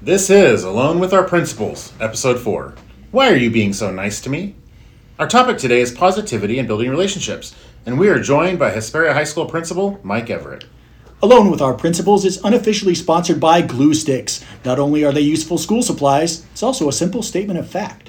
This is Alone with Our Principals, Episode 4. Why are you being so nice to me? Our topic today is positivity and building relationships, and we are joined by Hesperia High School Principal Mike Everett. Alone with Our Principals is unofficially sponsored by Glue Sticks. Not only are they useful school supplies, it's also a simple statement of fact.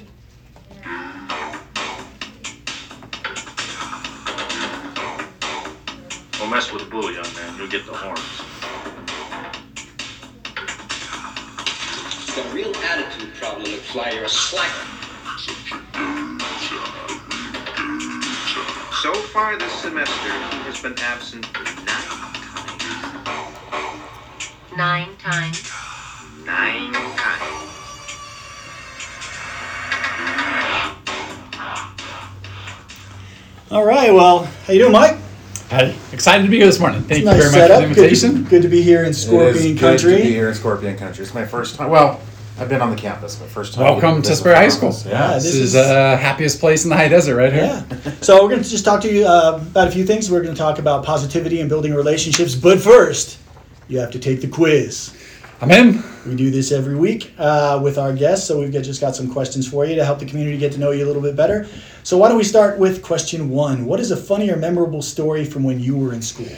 Excited to be here this morning. Thank nice you very much for the invitation. Good, good to be here in It is Scorpion good Country. to be here in Scorpion Country. It's my first time. Well, I've been on the campus, but first time. Welcome to visit High School. Yeah, Yeah. This, this is is- the uh, happiest place in the high desert right here. Yeah. So we're going to just talk to you uh, about a few things. We're going to talk about positivity and building relationships. But first, you have to take the quiz. I'm in. We do this every week uh, with our guests, so we've got, just got some questions for you to help the community get to know you a little bit better. So why don't we start with question one? What is a funny or memorable story from when you were in school?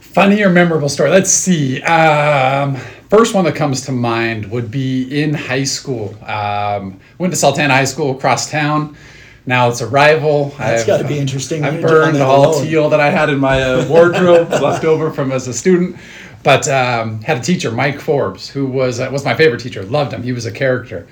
Funny or memorable story? Let's see. Um, first one that comes to mind would be in high school. Um, went to Sultana High School across town. Now it's a rival. That's I've- gotta be interesting. I burned all alone. teal that I had in my uh, wardrobe left over from as a student. But um, had a teacher, Mike Forbes, who was uh, was my favorite teacher. Loved him. He was a character.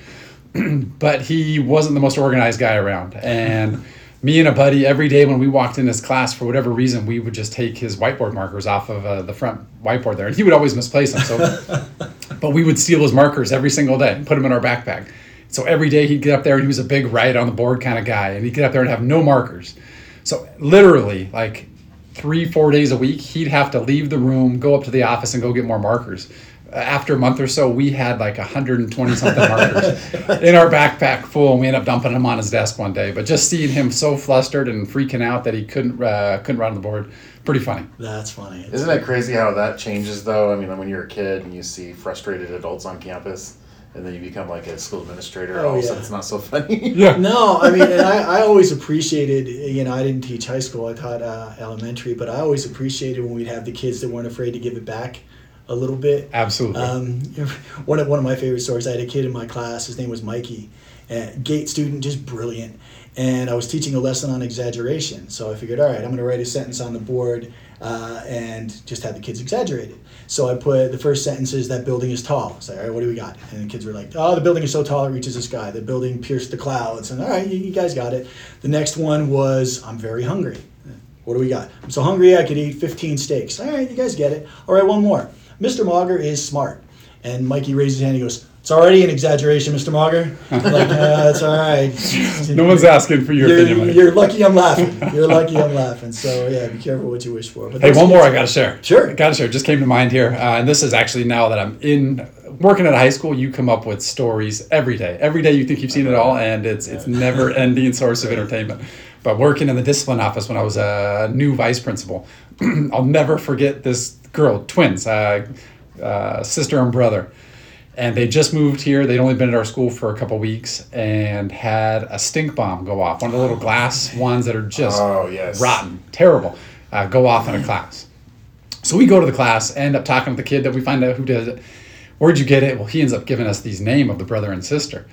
but he wasn't the most organized guy around. And me and a buddy, every day when we walked in his class, for whatever reason, we would just take his whiteboard markers off of uh, the front whiteboard there, and he would always misplace them. So, but we would steal his markers every single day and put them in our backpack. So every day he'd get up there, and he was a big write on the board kind of guy, and he'd get up there and have no markers. So literally, like three, four days a week, he'd have to leave the room, go up to the office, and go get more markers. Uh, After a month or so, we had like 120 something markers in our backpack full, and we ended up dumping them on his desk one day. But just seeing him so flustered and freaking out that he couldn't uh, couldn't run on the board, pretty funny. That's funny. Isn't it crazy how that changes, though? I mean, when you're a kid and you see frustrated adults on campus, and then you become like a school administrator, Oh, all of a yeah. sudden it's not so funny. Yeah. No, I mean, and I, I always appreciated, you know, I didn't teach high school, I taught uh, elementary, but I always appreciated when we'd have the kids that weren't afraid to give it back a little bit. Absolutely. Um, one, of, one of my favorite stories, I had a kid in my class, his name was Mikey, uh, gate student, just brilliant. And I was teaching a lesson on exaggeration. So I figured, all right, I'm going to write a sentence on the board uh, and just had the kids exaggerate it. So I put the first sentence is that building is tall. So, all right, what do we got? And the kids were like, oh, the building is so tall it reaches the sky. The building pierced the clouds. And all right, you, you guys got it. The next one was, I'm very hungry. What do we got? I'm so hungry I could eat 15 steaks. All right, you guys get it. All right, one more. Mr. Mauger is smart. And Mikey raises his hand. He goes, "It's already an exaggeration, Mr. Mauger." Like, uh, it's all right. no one's asking for your You're, opinion. Mike. you're lucky I'm laughing. You're lucky I'm laughing. So yeah, be careful what you wish for. But Hey, one more I got to share. Sure. Got to share. Just came to mind here. Uh, and this is actually now that I'm in working at a high school, you come up with stories every day. Every day you think you've seen it all, and it's it's never ending source of entertainment. But working in the discipline office when I was a new vice principal, I'll never forget this girl, twins, uh, uh, sister and brother. And they just moved here. They'd only been at our school for a couple weeks and had a stink bomb go off. One of the little glass ones that are just Oh, yes. rotten, terrible, uh, go off in a class. So we go to the class, end up talking to the kid that we find out who did it. Where'd you get it? Well, he ends up giving us these name of the brother and sister.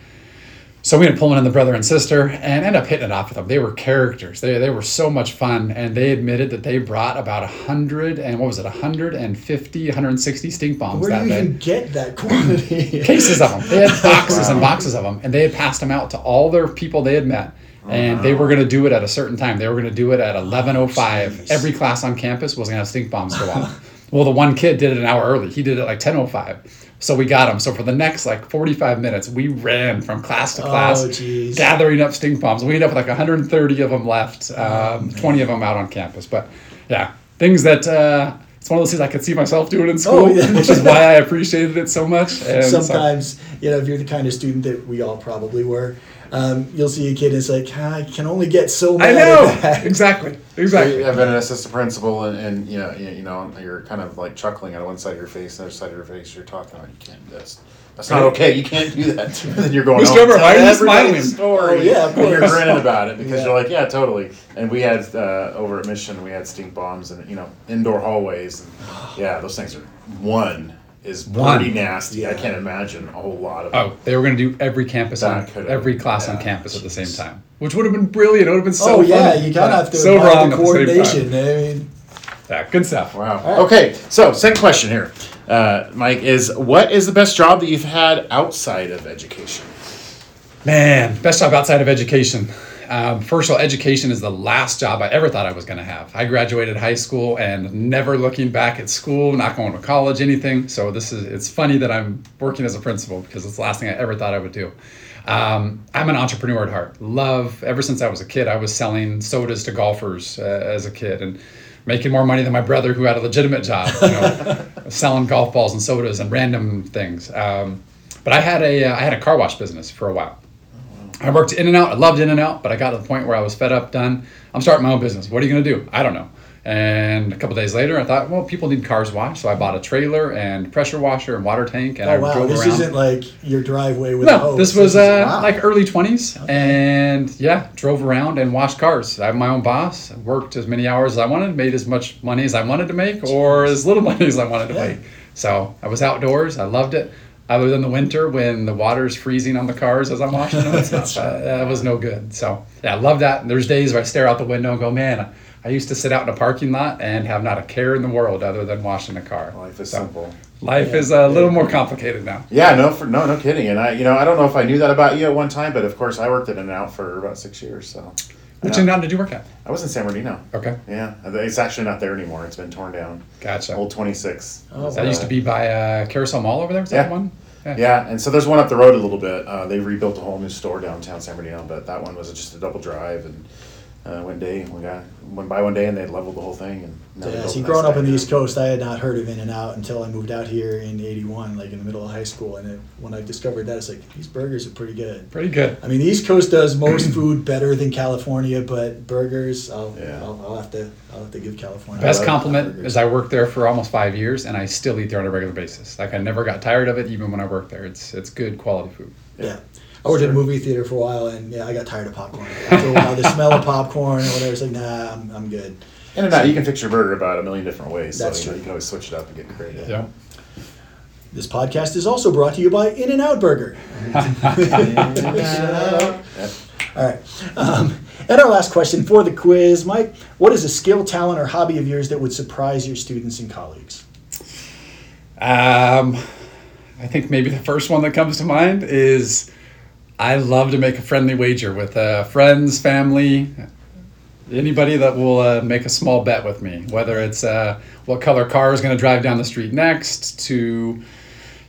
So we ended up pulling in the brother and sister and end up hitting it off with them. They were characters. They, they were so much fun. And they admitted that they brought about 100 and what was it, 150, 160 stink bombs Where that do you even get that quantity? cases of them. They had boxes and boxes of them, and they had passed them out to all their people they had met. And they were going to do it at a certain time. They were going to do it at 11:05. jeez. Every class on campus was going to have stink bombs go off. well, the one kid did it an hour early. He did it like 10:05. So we got them. So for the next like 45 minutes, we ran from class to class, Oh, gathering up stink bombs. We ended up with like 130 of them left, um, 20 of them out on campus. But yeah, things that uh, it's one of those things I could see myself doing in school, Oh, yeah. which is why I appreciated it so much. And so- Sometimes, you know, if you're the kind of student that we all probably were, um, you'll see a kid. It's like "Ah, I can only get so I know at exactly, So exactly. I've been an assistant principal, and, and you know, you, you know, you're kind of like chuckling on one side of your face, and the other side of your face, you're talking like, you can't do this. That's not okay. You can't do that. And then you're going, Mr. "Oh, Ober, tell why are you everybody smiling?" Story. Oh, yeah, of And you're grinning about it because Yeah. you're like, yeah, totally. And we had uh, over at Mission, we had stink bombs and you know indoor hallways, and yeah, those things are one is One. pretty nasty. I can't imagine a whole lot of them. Oh, they were going to do every campus on could've- every class on yeah. campus at the same time, which would have been brilliant. It would have been so. oh yeah, fun, you kind but of have to so apply wrong the at the same coordination. time. I mean, Yeah, good stuff. Wow. Okay, so second question here, uh, Mike, is what is the best job that you've had outside of education? Man, best job outside of education. Um, first of all, education is the last job I ever thought I was going to have. I graduated high school and never looking back at school, not going to college, anything. So this is it's funny that I'm working as a principal because it's the last thing I ever thought I would do. Um, I'm an entrepreneur at heart. Love ever since I was a kid. I was selling sodas to golfers uh, as a kid and making more money than my brother who had a legitimate job, you know, selling golf balls and sodas and random things. Um, but I had a uh, I had a car wash business for a while. I worked in and out. I loved in and out, but I got to the point where I was fed up, done. I'm starting my own business. What are you going to do? I don't know. And a couple days later, I thought, well, people need cars washed, so I bought a trailer and pressure washer and water tank, and I oh wow, drove this around. isn't like your driveway with a no, hose. this was is- uh, wow. like early 20s, and yeah, drove around and washed cars. I'm my own boss. Worked as many hours as I wanted, made as much money as I wanted to make, or as little money as I wanted to Yeah. make. So I was outdoors. I loved it. Other than the winter when the water's freezing on the cars as I'm washing them, it's not, uh, that was no good. So yeah, I love that. And there's days where I stare out the window and go, man, I used to sit out in a parking lot and have not a care in the world other than washing a car. Life is So, simple. Life is a little more complicated now. Yeah, no, for no, no kidding. And I, you know, I don't know if I knew that about you at one time, but of course, I worked in and out for about six years. So Which Yeah. town did you work at? I was in San Bernardino. Okay, Yeah, it's actually not there anymore. It's been torn down. gotcha. Old Twenty Six. Oh, That used to be by uh, Carousel Mall over there. Was that Yeah. the one? Yeah, and so there's one up the road a little bit. Uh, they rebuilt a whole new store downtown San Bernardino, but that one was just a double drive. And uh, one day we got went by one day and they leveled the whole thing. And now they Yeah, built see, a nice growing up in the room. East Coast, I had not heard of In and Out until I moved out here in '81, like in the middle of high school. And it, when I discovered that, it's like these burgers are pretty good. Pretty good. I mean, the East Coast does most food better than California, but burgers, I'll, Yeah. I'll, I'll have to, I'll have to give California. Best I love compliment burgers. is I worked there for almost five years, and I still eat there on a regular basis. Like I never got tired of it, even when I worked there. It's it's good quality food. Yeah. I worked in a movie theater for a while, and yeah, I got tired of popcorn. After a while, the smell of popcorn or whatever, it's like, nah, I'm, I'm good. In and out, you can fix your burger about a million different ways. So That's you, know, true. you can always switch it up and get creative. Yeah. This podcast is also brought to you by In and Out Burger. Yeah. All right. Um, and our last question for the quiz, Mike. What is a skill, talent, or hobby of yours that would surprise your students and colleagues? Um, I think maybe the first one that comes to mind is I love to make a friendly wager with uh, friends, family, anybody that will uh, make a small bet with me. Whether it's uh, what color car is going to drive down the street next, to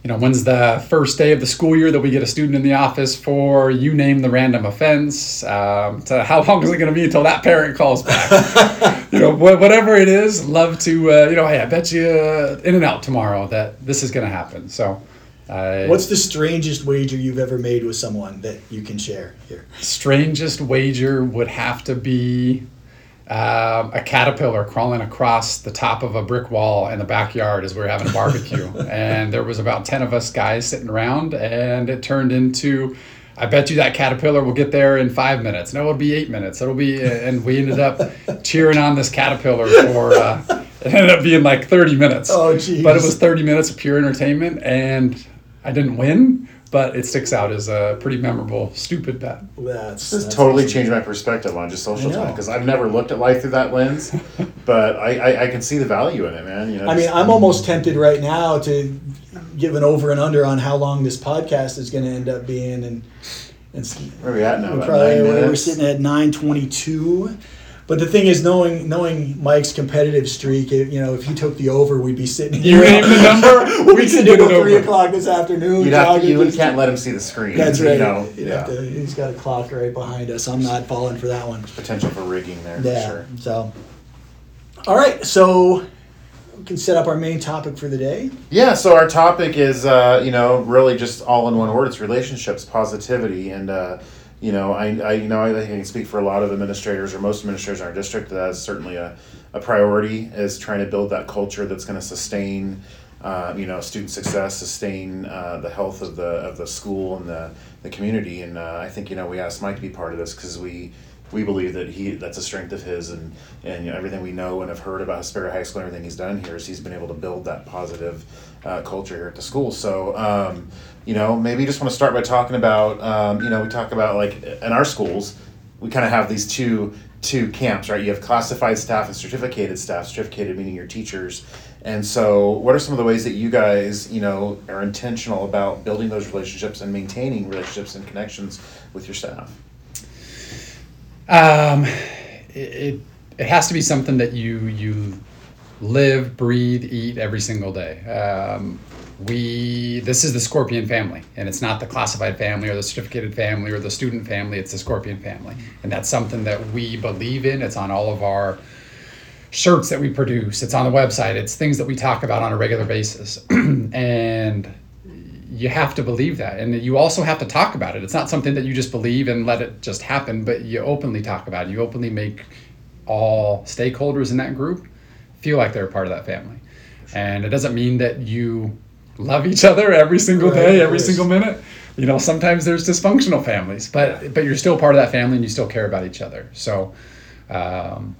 you know when's the first day of the school year that we get a student in the office for you name the random offense. Um, to how long is it going to be until that parent calls back? You know wha- whatever it is love to uh, you know hey i bet you uh, in and out tomorrow that this is going to happen. So I, What's the strangest wager you've ever made with someone that you can share here? strangest wager would have to be um, a caterpillar crawling across the top of a brick wall in the backyard as we were having a barbecue. and there was about 10 of us guys sitting around, and it turned into, I bet you that caterpillar will get there in five minutes. No, it'll be eight minutes. It'll be, and we ended up cheering on this caterpillar for, uh, it ended up being like 30 minutes. Oh, geez. But it was 30 minutes of pure entertainment, and I didn't win, but it sticks out as a pretty memorable, stupid bet. That's, This that's totally changed my perspective on just social time because I've never looked at life through that lens, but I, I, I can see the value in it, man. You know, I mean, I'm almost tempted right now to give an over and under on how long this podcast is going to end up being, and it's where are we at now? we're probably nine we're, we're sitting at 9:22. But the thing is, knowing knowing Mike's competitive streak, if, you know, if he took the over, we'd be sitting here. You here. name the number, we'd we be can sitting get till three o'clock this afternoon. You'd have to, you just- can't let him see the screen. That's right. You'd yeah. have to- he's got a clock right behind us. I'm not falling for that one. Potential for rigging there Yeah. for sure. So, all right. So we can set up our main topic for the day. Yeah, so our topic is, uh, you know, really just all in one word. It's relationships, positivity, and uh, you know, I, I you know I, I can speak for a lot of administrators or most administrators in our district. That's certainly a, a priority is trying to build that culture that's going to sustain. Uh, you know, student success, sustain uh, the health of the of the school and the, the community, and uh, I think you know we asked Mike to be part of this because we we believe that he that's a strength of his and and you know, everything we know and have heard about Hesperia High School and everything he's done here is he's been able to build that positive uh, culture here at the school. So um, you know maybe you just want to start by talking about um, you know we talk about like in our schools we kind of have these two two camps right? You have classified staff and certificated staff certificated meaning your teachers. And so what are some of the ways that you guys you know are intentional about building those relationships and maintaining relationships and connections with your staff? Um, it, it, it has to be something that you you live, breathe, eat every single day. Um, we this is the Scorpion family, and it's not the classified family or the certificated family or the student family. It's the Scorpion family, and that's something that we believe in. It's on all of our shirts that we produce. It's on the website. It's things that we talk about on a regular basis, and you have to believe that and you also have to talk about it it's not something that you just believe and let it just happen but you openly talk about it you openly make all stakeholders in that group feel like they're a part of that family. And it doesn't mean that you love each other every single Right, day every single minute. You know sometimes there's dysfunctional families but but you're still part of that family and you still care about each other. So um,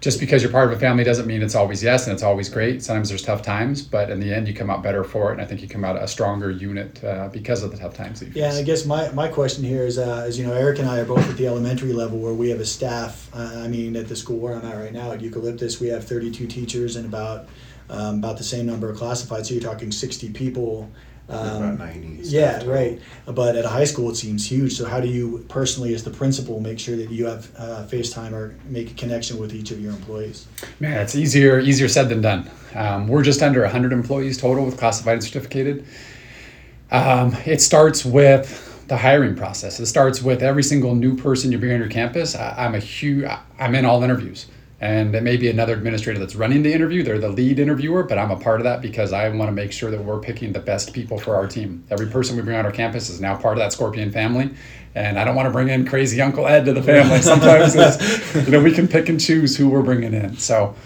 just because you're part of a family doesn't mean it's always yes and it's always great. Sometimes there's tough times, but in the end, you come out better for it. And I think you come out a stronger unit uh, because of the tough times that you Yeah, and I guess my, my question here is, uh, is, you know, Eric and I are both at the elementary level where we have a staff. Uh, I mean, at the school where I'm at right now, at Eucalyptus, we have 32 teachers and about um, about the same number of classified. So you're talking 60 people. Um, about 90 Yeah, total. right. But at a high school, it seems huge. So how do you personally, as the principal, make sure that you have uh, FaceTime or make a connection with each of your employees? Man, it's easier easier said than done. Um, we're just under 100 employees total with classified and certificated. Um, it starts with the hiring process. It starts with every single new person you bring on your campus. I, I'm a huge. I'm in all interviews, and it may be another administrator that's running the interview. They're the lead interviewer, but I'm a part of that because I want to make sure that we're picking the best people for our team. Every person we bring on our campus is now part of that Scorpion family, and I don't want to bring in crazy Uncle Ed to the family. Sometimes, it's, you know, we can pick and choose who we're bringing in. So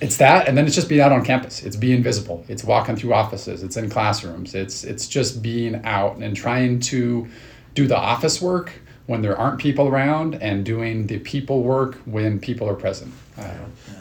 it's that and then it's just being out on campus it's being visible it's walking through offices it's in classrooms it's it's just being out and trying to do the office work when there aren't people around and doing the people work when people are present uh,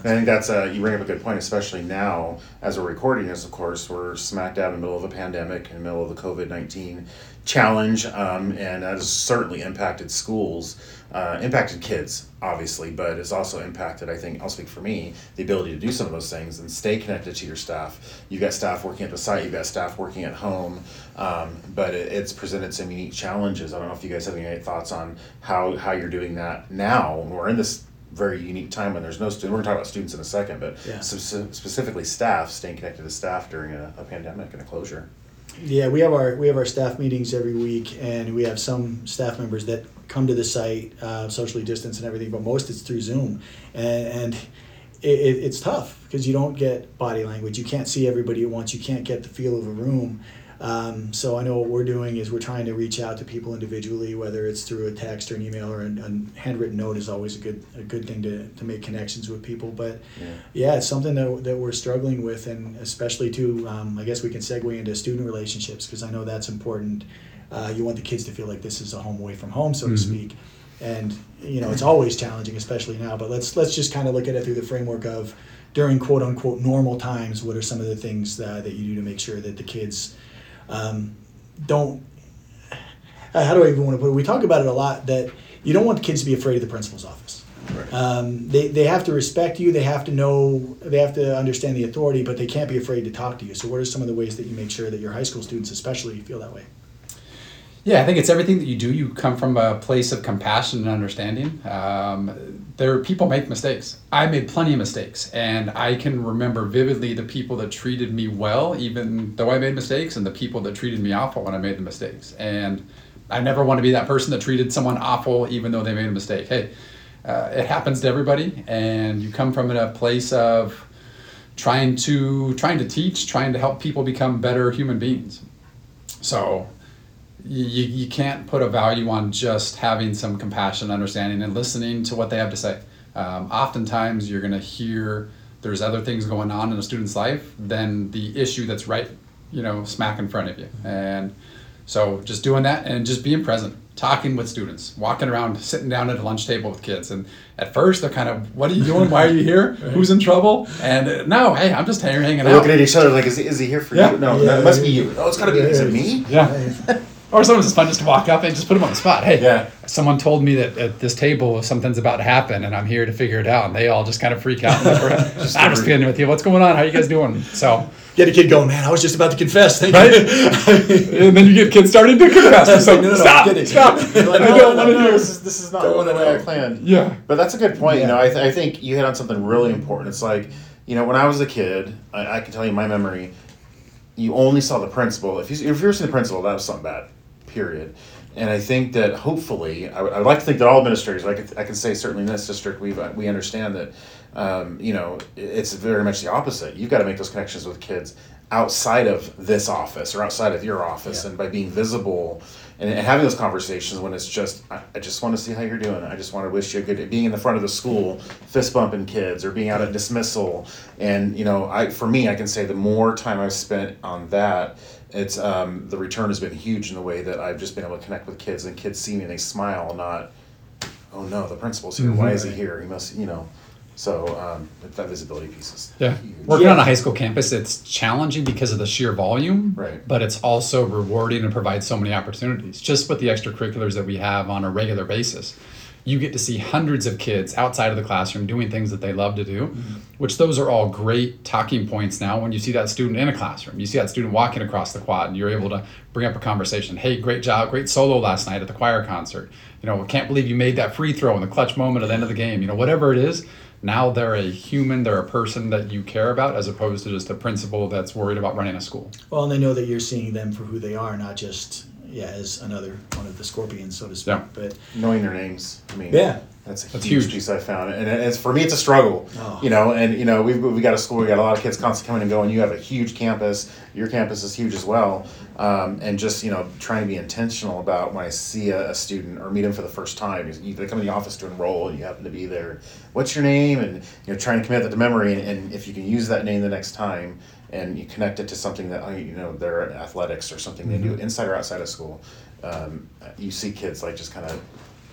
And I think that's a, you bring up a good point, especially now as we're recording this. Of course, we're smack dab in the middle of a pandemic, in the middle of the COVID nineteen challenge, um, and that has certainly impacted schools, uh, impacted kids, obviously, but it's also impacted. I think I'll speak for me, the ability to do some of those things and stay connected to your staff. You've got staff working at the site, you've got staff working at home, um, but it, it's presented some unique challenges. I don't know if you guys have any thoughts on how how you're doing that now. when We're in this very unique time when there's no student. We're gonna talk about students in a second, but Yeah. spe- specifically staff staying connected to staff during a, a pandemic and a closure. Yeah, we have our we have our staff meetings every week, and we have some staff members that come to the site, uh, socially distanced and everything, but most it's through Zoom, and, and it, it, it's tough because you don't get body language. You can't see everybody at once. You can't get the feel of a room. Um, so I know what we're doing is we're trying to reach out to people individually, whether it's through a text or an email or a, a handwritten note is always a good a good thing to, to make connections with people. But Yeah. yeah, it's something that, that we're struggling with, and especially too. Um, I guess we can segue into student relationships because I know that's important. Uh, you want the kids to feel like this is a home away from home, so to speak, and you know it's always challenging, especially now. But let's let's just kind of look at it through the framework of during quote unquote normal times. What are some of the things uh, that you do to make sure that the kids um, don't? uh, How do I even want to put it? We talk about it a lot that you don't want the kids to be afraid of the principal's office. Right. Um, they, they have to respect you. They have to know. They have to understand the authority, but they can't be afraid to talk to you. So, what are some of the ways that you make sure that your high school students, especially, feel that way? Yeah, I think it's everything that you do. You come from a place of compassion and understanding. Um, there, people make mistakes. I made plenty of mistakes, and I can remember vividly the people that treated me well, even though I made mistakes, and the people that treated me awful when I made the mistakes. And I never want to be that person that treated someone awful, even though they made a mistake. Hey, uh, it happens to everybody, and you come from a place of trying to trying to teach, trying to help people become better human beings. So you, you can't put a value on just having some compassion, understanding, and listening to what they have to say. Um, oftentimes, you're going to hear there's other things going on in a student's life than the issue that's right, you know, smack in front of you. And so, just doing that and just being present, talking with students, walking around, sitting down at a lunch table with kids. And at first, they're kind of, "What are you doing? Why are you here? Who's in trouble?" And uh, no, hey, I'm just hanging, hanging out. looking at each other like, is he, is he here for Yeah. you? No, Yeah, it must be you. Oh, it's got to be. Is it me? Yeah. Or sometimes it's fun just to walk up and just put them on the spot. Hey, Yeah. someone told me that at this table something's about to happen and I'm here to figure it out. And they all just kind of freak out. And look around. I'm just beginning with you. What's going on? How you guys doing? So, Get a kid going, man. I was just about to confess. Thank Right? you. and then you get kids starting to confess. It's like, No, no, no, stop, I'm kidding. stop. You're like, I don't no, want to no, hear. This is this is not Don't the way I planned. Yeah. But that's a good point. You know, I, th- I think you hit on something really important. It's like, you know, when I was a kid, I, I can tell you my memory, you only saw the principal. If you, if you were seeing the principal, that was something bad, period. And I think that hopefully, I would, I would like to think that all administrators, I can, I can say certainly in this district, we we understand that, um, you know, it's very much the opposite. You've got to make those connections with kids outside of this office or outside of your office, Yeah. and by being visible and, and having those conversations when it's just, I, I just want to see how you're doing. I just want to wish you a good day. being in the front of the school, fist bumping kids, or being out at dismissal. And you know, I for me, I can say the more time I've spent on that, it's um, the return has been huge in the way that I've just been able to connect with kids, and kids see me and they smile, not, oh no, the principal's here. Why is he here? He must, you know. So um, that visibility piece is Yeah. huge. Working Yeah. on a high school campus, it's challenging because of the sheer volume. Right. But it's also rewarding and provides so many opportunities. Just with the extracurriculars that we have on a regular basis. You get to see hundreds of kids outside of the classroom doing things that they love to do, mm-hmm. which those are all great talking points now when you see that student in a classroom. You see that student walking across the quad and you're able to bring up a conversation. Hey, great job, great solo last night at the choir concert. You know, can't believe you made that free throw in the clutch moment at the end of the game. You know, whatever it is, now they're a human, they're a person that you care about as opposed to just a principal that's worried about running a school. Well, and they know that you're seeing them for who they are, not just yeah as another one of the scorpions, so to speak. Yeah. But knowing their names. I mean, Yeah. that's a That's huge, huge. piece I found, and it's for me, it's a struggle. Oh. You know, and you know, we've we got a school, we got a lot of kids constantly coming and going. You have a huge campus. Your campus is huge as well, um, and just you know, trying to be intentional about when I see a, a student or meet them for the first time. You, they come in the office to enroll, and you happen to be there. What's your name? And you know, trying to commit that to memory, and, and if you can use that name the next time. And you connect it to something that you know they're in athletics or something they do inside or outside of school. Um, you see kids like just kind of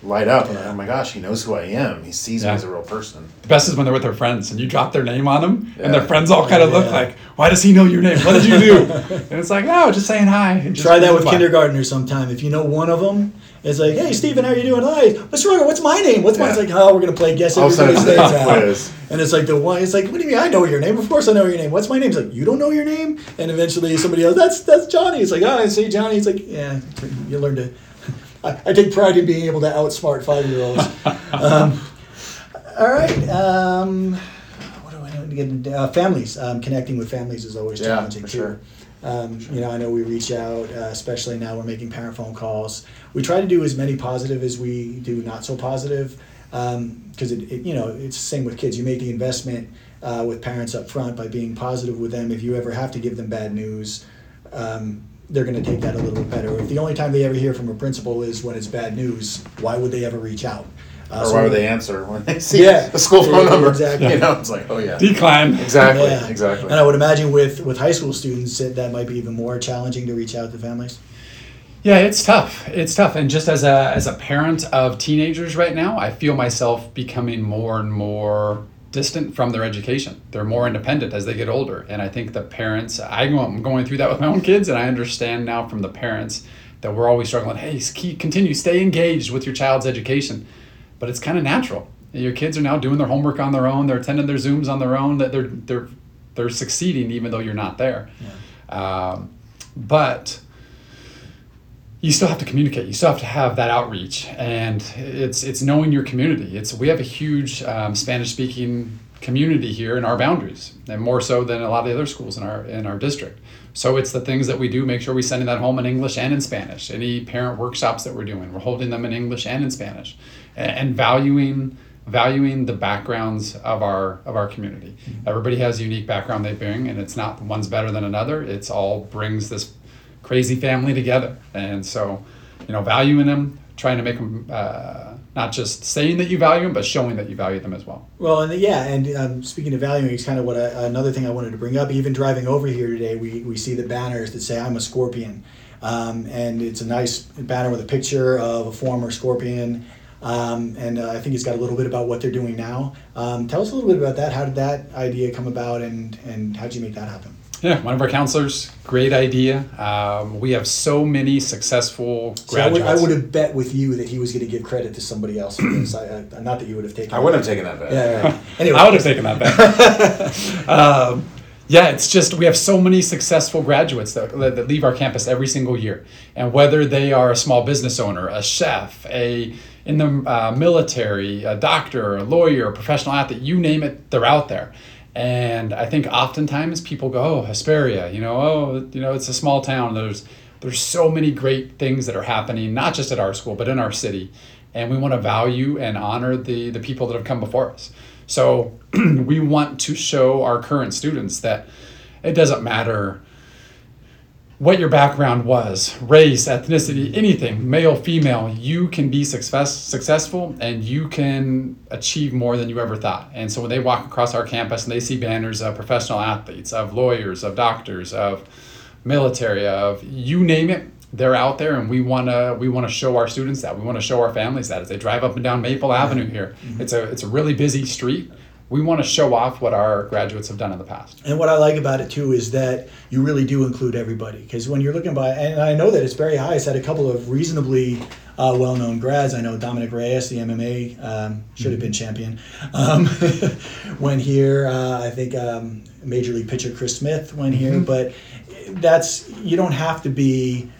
light up and oh my gosh he knows who i am he sees me as a real person The best is when they're with their friends and you drop their name on them and their friends all kind of look like, why does he know your name? What did you do? and it's like, oh, just saying hi. and just try that with goodbye." kindergartners sometime. If you know one of them, it's like, hey, Stephen, how are you doing? Hi, what's wrong? What's my name? What's mine? It's Yeah. like, oh, we're gonna play guess All of a sudden everybody's it's out. quiz. And it's like the one. It's like, what do you mean? I know your name. Of course, I know your name. What's my name? It's like, you don't know your name. And eventually, somebody else, that's that's Johnny. It's like, oh, I see Johnny. It's like, yeah, you learn to. I, I take pride in being able to outsmart five year olds. um, all right. Um, what do I know to get into? Uh, families. Um, connecting with families is always Yeah, challenging for too. sure. Um, You know, I know we reach out, uh, especially now we're making parent phone calls. We try to do as many positive as we do not so positive, because it, it, you know, it's the same with kids. You make the investment uh, with parents up front by being positive with them. If you ever have to give them bad news, um, they're going to take that a little bit better. If the only time they ever hear from a principal is when it's bad news, why would they ever reach out? Uh, or so why would they answer when they see Yeah. the school phone Yeah, number exactly. you know it's like oh yeah Decline. exactly Yeah. exactly And I would imagine with, with high school students, that, that might be even more challenging to reach out to families. Yeah, it's tough. It's tough. And just as a as a parent of teenagers right now, I feel myself becoming more and more distant from their education. They're more independent as they get older. And I think the parents, I go- I'm going through that with my own kids, and I understand now from the parents that we're always struggling. Hey, keep, continue, stay engaged with your child's education. But it's kind of natural. Your kids are now doing their homework on their own. They're attending their Zooms on their own. That they're they're they're succeeding even though you're not there. Um, but you still have to communicate. You still have to have that outreach, and it's it's knowing your community. It's we have a huge um, Spanish speaking community here in our boundaries, and more so than a lot of the other schools in our in our district. So it's the things that we do. Make sure we sending that home in English and in Spanish. Any parent workshops that we're doing, we're holding them in English and in Spanish, and, valuing valuing the backgrounds of our of our community. Everybody has a unique background they bring, and it's not one's better than another. It's all brings this crazy family together. And so, you know, valuing them, trying to make them uh, not just saying that you value them, but showing that you value them as well. Well, and yeah, and um, speaking of valuing, is kind of what I, another thing I wanted to bring up. Even driving over here today, we, we see the banners that say "I'm a Scorpion," um, and it's a nice banner with a picture of a former Scorpion. Um, and uh, I think he's got a little bit about what they're doing now. Um, tell us a little bit about that. How did that idea come about, and and how did you make that happen? Yeah, one of our counselors, great idea. Um, we have so many successful So I would, graduates. I would have bet with you that he was going to give credit to somebody else for this. I, I, not that you would have taken. I wouldn't have taken that bet. Yeah. Right. Anyway, I would have taken that bet. um, yeah, it's just we have so many successful graduates that, that that leave our campus every single year, and whether they are a small business owner, a chef, a in the uh, military, a doctor, a lawyer, a professional athlete, you name it, they're out there. And I think oftentimes people go, "Oh, Hesperia," you know, "Oh, you know, it's a small town." There's there's so many great things that are happening, not just at our school, but in our city, and we want to value and honor the the people that have come before us. So we want to show our current students that it doesn't matter what your background was race ethnicity anything male female you can be success, successful and you can achieve more than you ever thought. And so when they walk across our campus and they see banners of professional athletes of lawyers of doctors of military of you name it they're out there and we want to we want to show our students that. We want to show our families that. As they drive up and down maple avenue here. Mm-hmm. It's a it's a really busy street we want to show off what our graduates have done in the past And what I like about it too is that you really do include everybody. Because when you're looking by, and I know that it's very high. It's had a couple of reasonably uh, well-known grads. I know Dominick Reyes, the MMA, um, should have been champion, um, went here. Uh, I think um, Major League pitcher Chris Smith went here. But that's you don't have to be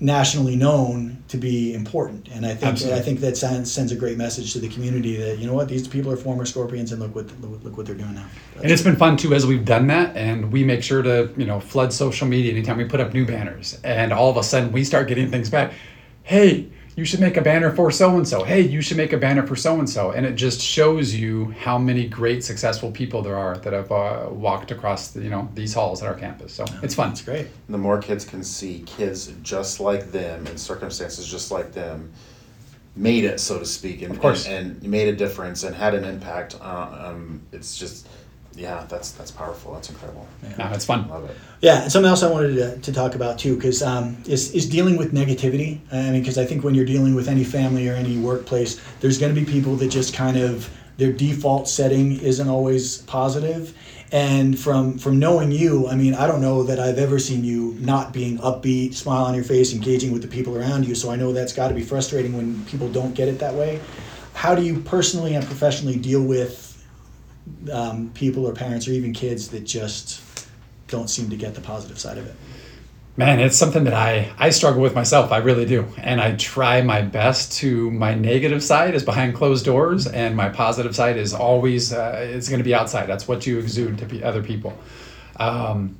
nationally known to be important. And I think Absolutely. I think that sends, sends a great message to the community that you know what these people are former Scorpions and look what look, look what they're doing now. And it's been fun too as we've done that, and we make sure to you know flood social media anytime we put up new banners, and all of a sudden we start getting things back. Hey, you should make a banner for so and so. Hey, you should make a banner for so and so, and it just shows you how many great successful people there are that have uh, walked across the, you know these halls at our campus. So it's fun. It's great. the more kids can see kids just like them in circumstances just like them made it so to speak and, Of course. and, and made a difference and had an impact uh, um, it's just yeah that's that's powerful that's incredible No, it's fun. love it Yeah, and something else I wanted to, to talk about too, because um, is, is dealing with negativity. I mean, because I think when you're dealing with any family or any workplace, there's going to be people that just kind of their default setting isn't always positive. And from from knowing you, I mean, I don't know that I've ever seen you not being upbeat, smile on your face, engaging with the people around you. So I know that's got to be frustrating when people don't get it that way. How do you personally and professionally deal with um, people or parents or even kids that just don't seem to get the positive side of it. Man, it's something that I, I struggle with myself. I really do. And I try my best to, my negative side is behind closed doors, and my positive side is always, uh, it's going to be outside. That's what you exude to pe- other people. Um,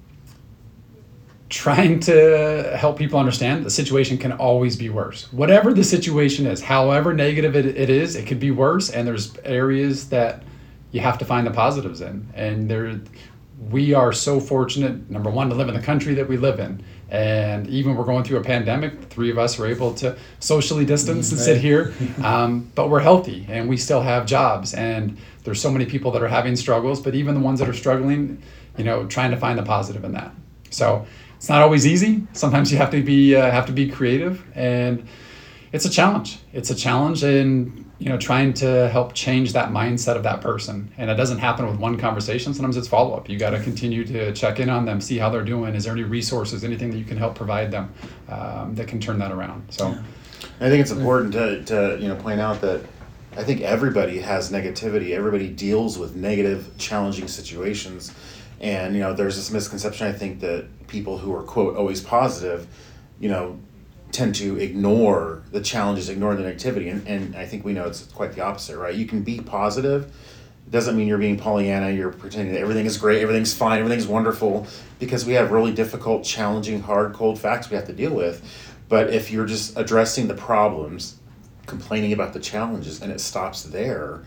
trying to help people understand the situation can always be worse. Whatever the situation is, however negative it, it is, it could be worse. And there's areas that you have to find the positives in. And there, we are so fortunate, number one, to live in the country that we live in. And even we're going through a pandemic, the three of us are able to socially distance and sit here, um, but we're healthy and we still have jobs. And there's so many people that are having struggles, but even the ones that are struggling, you know, trying to find the positive in that. So it's not always easy. Sometimes you have to be uh, have to be creative, and it's a challenge. It's a challenge in you know trying to help change that mindset of that person. And it doesn't happen with one conversation. Sometimes it's follow up. You got to continue to check in on them, see how they're doing. Is there any resources, anything that you can help provide them um, that can turn that around? So. I think it's important to, to you know point out that I think everybody has negativity. Everybody deals with negative, challenging situations, and you know there's this misconception. I think that people who are quote always positive, you know, tend to ignore the challenges, ignore the negativity, and, and I think we know it's quite the opposite, right? You can be positive. Doesn't mean you're being Pollyanna. You're pretending that everything is great, everything's fine, everything's wonderful, because we have really difficult, challenging, hard, cold facts we have to deal with. But if you're just addressing the problems, complaining about the challenges, and it stops there,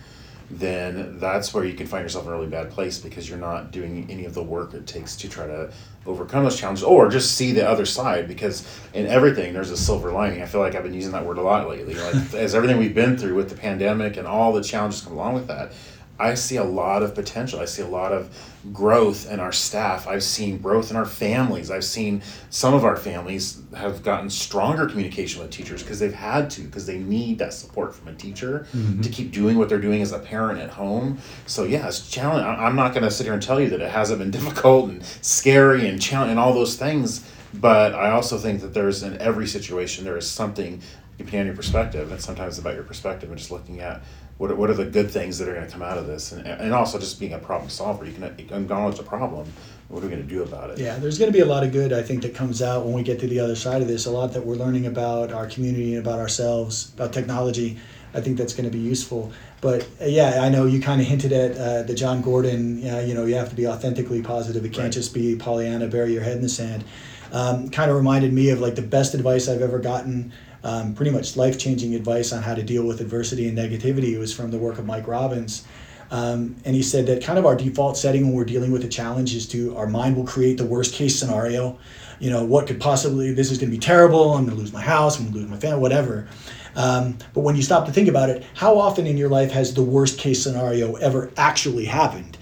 then that's where you can find yourself in a really bad place because you're not doing any of the work it takes to try to overcome those challenges or just see the other side because in everything there's a silver lining. I feel like I've been using that word a lot lately. Like as everything we've been through with the pandemic and all the challenges come along with that, I see a lot of potential. I see a lot of growth in our staff. I've seen growth in our families. I've seen some of our families have gotten stronger communication with teachers because they've had to, because they need that support from a teacher mm-hmm. to keep doing what they're doing as a parent at home. So yeah, it's challenging. I'm not going to sit here and tell you that it hasn't been difficult and scary and challenging and all those things. But I also think that there's in every situation there is something depending on your perspective, and sometimes about your perspective and just looking at what are, what are the good things that are going to come out of this, and, and also just being a problem solver. You can acknowledge the problem. What are we going to do about it? Yeah, there's going to be a lot of good, I think, that comes out when we get to the other side of this. A lot that we're learning about our community and about ourselves, about technology. I think that's going to be useful. But uh, yeah, I know you kind of hinted at uh, the Jon Gordon. Uh, you know, you have to be authentically positive. It can't Right. just be Pollyanna, bury your head in the sand. Um, kind of reminded me of like the best advice I've ever gotten. Um, pretty much life changing advice on how to deal with adversity and negativity. It was from the work of Mike Robbins. Um, and he said that kind of our default setting when we're dealing with a challenge is to our mind will create the worst case scenario. You know, what could possibly, this is going to be terrible. I'm going to lose my house. I'm going to lose my family, whatever. Um, but when you stop to think about it, how often in your life has the worst case scenario ever actually happened?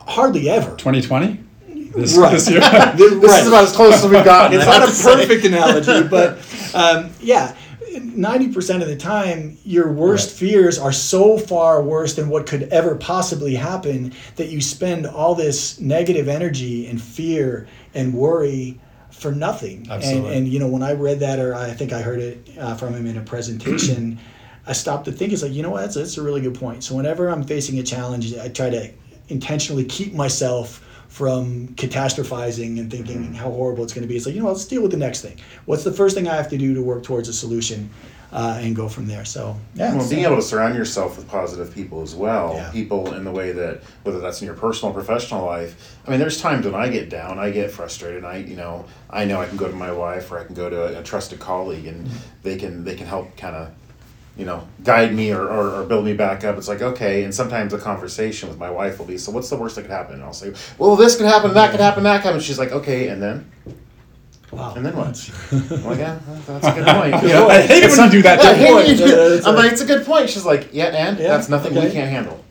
Hardly ever. 2020. This, Right. this year. This is about as close as we've gotten. it's not a perfect analogy, but um, yeah, ninety percent of the time, your worst fears are so far worse than what could ever possibly happen that you spend all this negative energy and fear and worry for nothing. And, Absolutely. and you know, when I read that, or I think I heard it uh, from him in a presentation. I stopped to think. It's like you know what? That's, that's a really good point. So whenever I'm facing a challenge, I try to intentionally keep myself from catastrophizing and thinking how horrible it's going to be. It's like you know, let's deal with the next thing. What's the first thing I have to do to work towards a solution, uh, and go from there. So yeah, Well, being able to surround yourself with positive people as well, Yeah. people in the way that whether that's in your personal or professional life. I mean, there's times when I get down, I get frustrated. And I, you know, I know I can go to my wife or I can go to a, a trusted colleague, and they can they can help kind of, you know, guide me or, or, or build me back up. It's like okay, and sometimes the conversation with my wife will be, so what's the worst that could happen? And I'll say, well, this could happen, that could happen, that could happen. She's like, okay, and then. wow. And then what? I'm like, yeah, that's a good point. You know, I hate it when you do that, Yeah, I hate you I'm right. like, it's a good point. She's like, yeah, and Yeah, that's nothing we can't handle.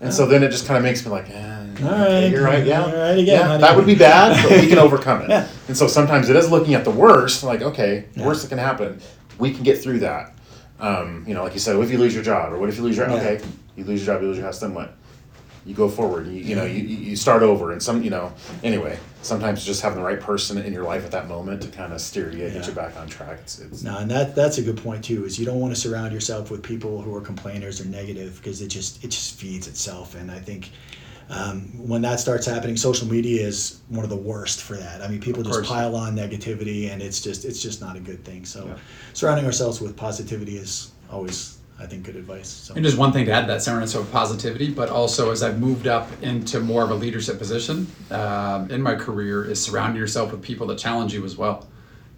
And so then it just kind of makes me like, eh, All okay, you're right, yeah, all right again, yeah, that would be bad, but we can overcome it. Yeah. And so sometimes it is looking at the worst, like, okay, Yeah. worst that can happen, we can get through that. Um, you know, like you said, what if you lose your job, or what if you lose your Yeah. okay, you lose your job, you lose your house, then what? You go forward. You, you know, you, you start over, and some, you know, anyway. Sometimes just having the right person in your life at that moment to kind of steer you, get you back on track. It's, it's No, and that that's a good point too. Is you don't want to surround yourself with people who are complainers or negative because it just it just feeds itself. And I think um, when that starts happening, social media is one of the worst for that. I mean, people just pile on negativity, and it's just it's just not a good thing. So, Yeah. surrounding ourselves with positivity is always, I think, good advice. So. And just one thing to add to that, surrounding yourself with positivity, but also as I've moved up into more of a leadership position um, in my career, is surrounding yourself with people that challenge you as well.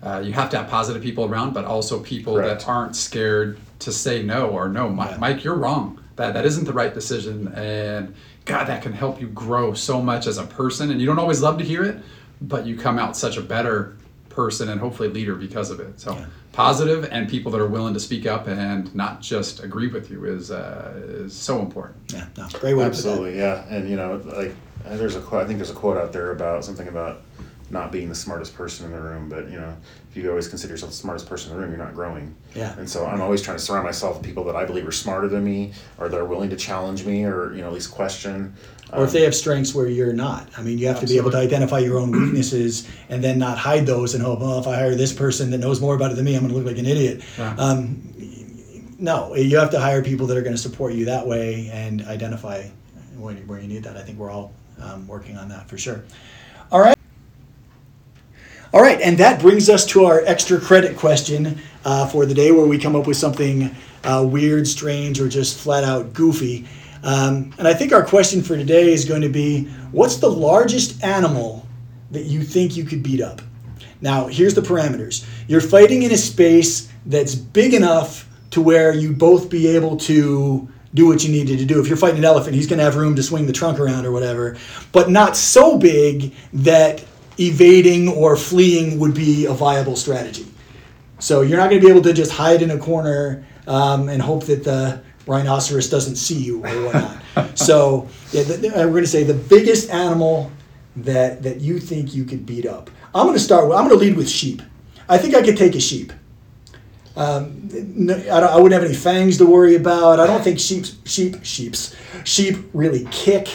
Uh, you have to have positive people around, but also people Correct. that aren't scared to say no or no, Mi- Yeah. Mike, you're wrong. That that isn't the right decision, and God, that can help you grow so much as a person. And you don't always love to hear it, but you come out such a better person and hopefully leader because of it. So Yeah. positive and people that are willing to speak up and not just agree with you is uh, is so important. yeah, no, great way to. Absolutely, yeah, and you know, like there's a quote. I think there's a quote out there about something about not being the smartest person in the room, but you know, if you always consider yourself the smartest person in the room, you're not growing. Yeah. And so I'm always trying to surround myself with people that I believe are smarter than me, or that are willing to challenge me, or you know, at least question. or if Um, they have strengths where you're not. I mean, you have to be able to identify your own weaknesses and then not hide those and hope, well, if I hire this person that knows more about it than me, I'm going to look like an idiot. Yeah. Um, no, you have to hire people that are going to support you that way and identify when, where you need that. I think we're all um, working on that for sure. All right. And that brings us to our extra credit question uh, for the day, where we come up with something uh, weird, strange, or just flat out goofy. Um, and I think our question for today is going to be what's the largest animal that you think you could beat up? Now, here's the parameters you're fighting in a space that's big enough to where you both be able to do what you needed to do. If you're fighting an elephant, he's going to have room to swing the trunk around or whatever, but not so big that evading or fleeing would be a viable strategy. So you're not going to be able to just hide in a corner um, and hope that the rhinoceros doesn't see you or whatnot. so yeah, the, the- we're going to say the biggest animal that that you think you could beat up. I'm going to start. With, I'm going to lead with sheep. I think I could take a sheep. Um, no, I, don't, I wouldn't have any fangs to worry about. I don't think sheep, sheep, sheeps, sheep really kick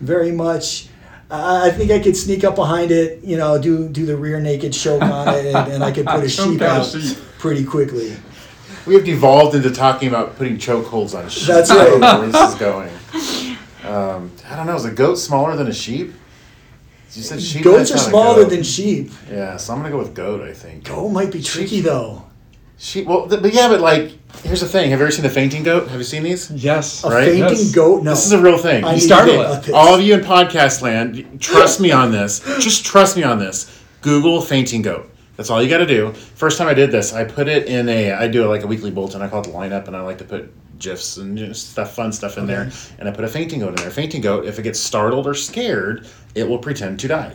very much. I I think I could sneak up behind it, you know, do do the rear naked choke on it, and, and I could put a sheep on a out sheep. pretty quickly. We have devolved into talking about putting chokeholds on sheep. That's right. Where this is going? Um, I don't know. Is a goat smaller than a sheep? You said sheep. Goats are that's not a smaller goat. than sheep. Yeah, so I'm gonna go with goat. I think. Goat might be tricky though. Sheep. Well, th- but yeah, but like, here's the thing. Have you ever seen the fainting goat? Have you seen these? Yes. A Right? fainting Yes. goat? No. This is a real thing. I You need startled to it. get this. All of you in podcast land, trust me on this. Just trust me on this. Google fainting goat. That's all you got to do. First time I did this, I put it in a. I do it like a weekly bulletin. I call it the lineup, and I like to put gifs and just stuff, fun stuff in there. And I put a fainting goat in there. Fainting goat, if it gets startled or scared, it will pretend to die.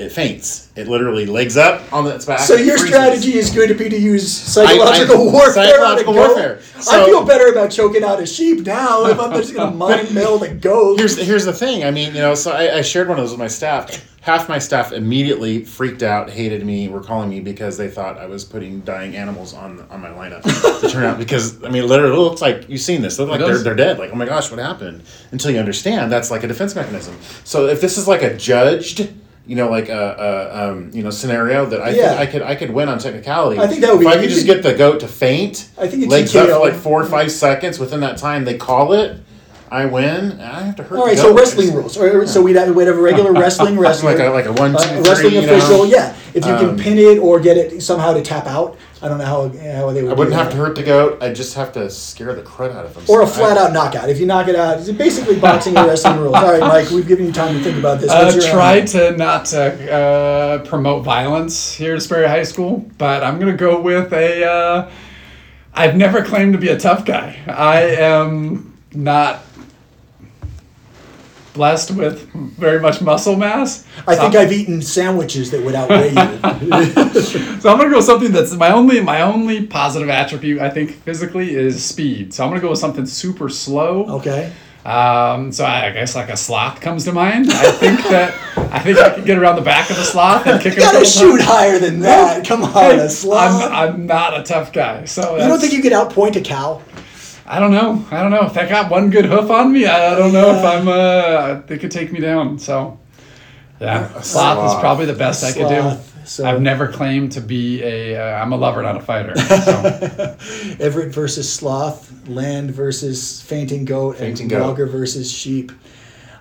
It faints. It literally legs up on its back. So your freezes. strategy is going to be to use psychological I- warfare. psychological on a goat? warfare. I feel better about choking out a sheep now if I'm just going to mind meld a goat. here's here's the thing. I mean, you know, so I, I shared one of those with my staff. Half my staff immediately freaked out, hated me, were calling me because they thought I was putting dying animals on on my lineup. to turn out because I mean, literally, it looks like you've seen this. They look like they're they're dead. Like, oh my gosh, what happened? Until you understand, that's like a defense mechanism. So if this is like a judged. You know, like a, a um, you know scenario that I Yeah. think I could I could win on technicality. I think that would be if be- I could just could- get the goat to faint, I think it's legs up for like four or five seconds. Within that time, they call it. I win. I have to hurt. All right, so wrestling rules. Or, so we'd have, we'd have a regular wrestling wrestler. like a like a one two uh, three. wrestling you know? official, yeah. If you can Um, pin it or get it somehow to tap out, I don't know how, how they would I wouldn't do have that. to hurt the goat. I'd just have to scare the crud out of him. Or a flat out knockout. If you knock it out, it's basically boxing or wrestling rules. All right, Mike, we've given you time to think about this. Uh, What's your try uh, to not uh, uh, promote violence here at Sperry High School, but I'm gonna go with a. Uh, I've never claimed to be a tough guy. I am not blessed with very much muscle mass. I So think I'm- I've eaten sandwiches that would outweigh you. So I'm gonna go with something that's my only my only positive attribute. I think physically is speed. So I'm gonna go with something super slow. Okay. Um, so I, I guess like a sloth comes to mind. I think that I think I could get around the back of a sloth and kick You gotta shoot times. higher than that. Come on, a sloth. I'm, I'm not a tough guy, so you don't think you could outpoint a cow? I don't know. I don't know if that got one good hoof on me. I, I don't know if I'm. Uh, they could take me down. So yeah, sloth, is probably the best I could do. So- I've never claimed to be a. Uh, I'm a lover, not a fighter. So. Everett versus sloth, land versus fainting goat, Fainting and goat. Walker versus sheep.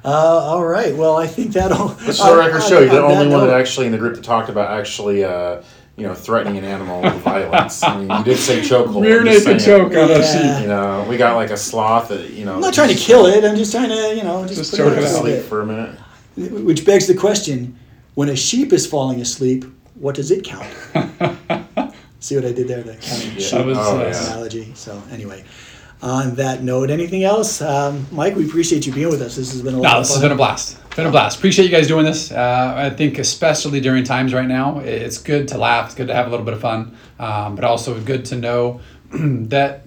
Uh, all right. Well, I think that'll. Which is the record show. You're the on only that one that actually in the group that talked about actually, uh, you know, threatening an animal with violence. I mean, you did say chokehold. Rear I'm just naked saying. choke on a Yeah. sheep. You know, we got like a sloth that you know. I'm not trying to kill it. I'm just trying to, you know, just, Just put choke it it out. Sleep for a minute. Which begs the question: When a sheep is falling asleep, what does it count? See what I did there? The counting Yeah. sheep That was, Oh, uh, yeah. analogy. So anyway, on that note, anything else, um, Mike? We appreciate you being with us. This has been a lot No, of this has been a blast. Been a blast. Appreciate you guys doing this. Uh, I think especially during times right now, it's good to laugh. It's good to have a little bit of fun, um, but also good to know that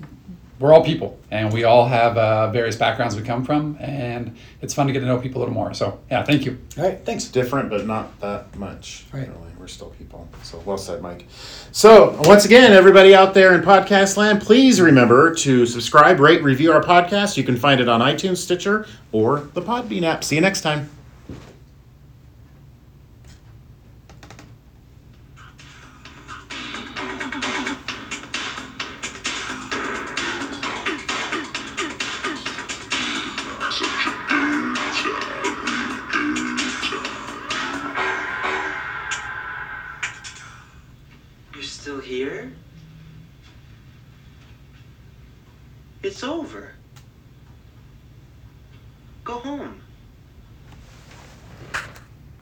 we're all people and we all have uh, various backgrounds we come from, and it's fun to get to know people a little more. So yeah, thank you. All right, thanks. Different, but not that much. Right. Really, we're still people. So well said, Mike. So once again, everybody out there in podcast land, please remember to subscribe, rate, review our podcast. You can find it on iTunes, Stitcher, or the Podbean app. See you next time.